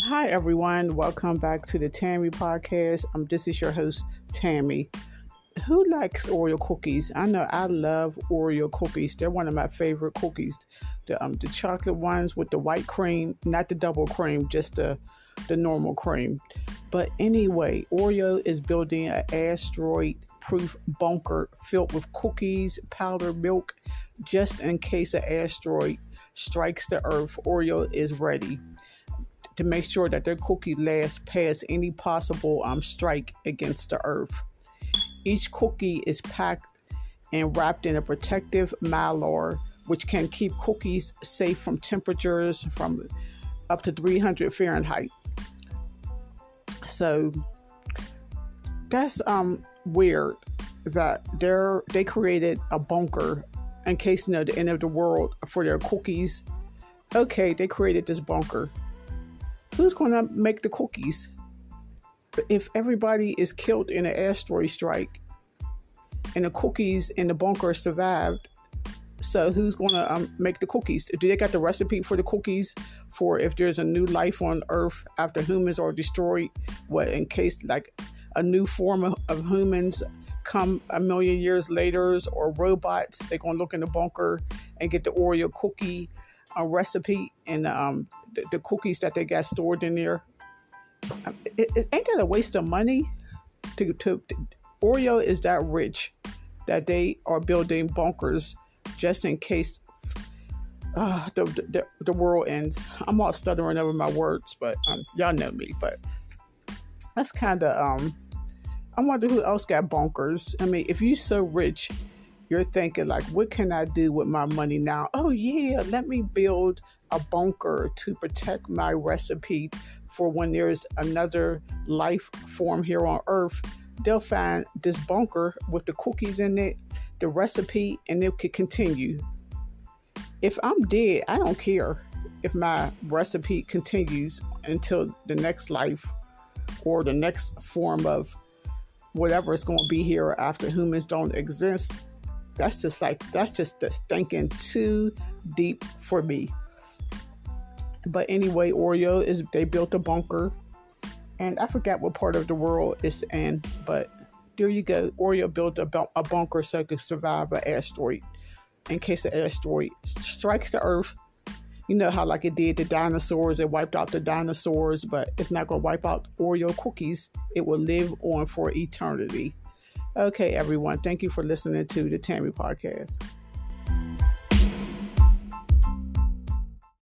Hi, everyone. Welcome back to the Tammy podcast. Um, this is your host, Tammy. Who likes Oreo cookies? I know I love Oreo cookies. They're one of my favorite cookies. The um the chocolate ones with the white cream, not the double cream, just the the normal cream. But anyway, Oreo is building an asteroid proof bunker filled with cookies, powdered milk, just in case an asteroid strikes the earth. Oreo is ready to make sure that their cookie lasts past any possible um, strike against the earth. Each cookie is packed and wrapped in a protective mylar, which can keep cookies safe from temperatures from up to 300 Fahrenheit. So that's um, weird that they're they created a bunker in case you know the end of the world for their cookies. Okay, they created this bunker who's going to make the cookies? If everybody is killed in an asteroid strike and the cookies in the bunker survived, so who's going to um, make the cookies? Do they got the recipe for the cookies for if there's a new life on Earth after humans are destroyed? What in case like a new form of, of humans come a million years later or robots? They're going to look in the bunker and get the Oreo cookie a recipe and um, the, the, cookies that they got stored in there. Um, it, it, ain't that a waste of money? To, to, to, Oreo is that rich that they are building bunkers just in case uh, the, the, the world ends. I'm all stuttering over my words, but um, y'all know me. But that's kind of um. I wonder who else got bunkers. I mean, if you're so rich you're thinking like what can i do with my money now? Oh yeah let me build a bunker to protect my recipe for when there's another life form here on earth. They'll find this bunker with the cookies in it the recipe and it could continue. If i'm dead i don't care if my recipe continues until the next life or the next form of whatever is going to be here after humans don't exist that's just like that's just that's thinking too deep for me. But anyway, Oreo is they built a bunker, and I forgot what part of the world it's in, but there you go. Oreo built a, a bunker so it could survive an asteroid in case the asteroid strikes the Earth. You know how like it did the dinosaurs, it wiped out the dinosaurs, but it's not gonna wipe out Oreo cookies. It will live on for eternity. Okay, everyone. Thank you for listening to the Tammy podcast.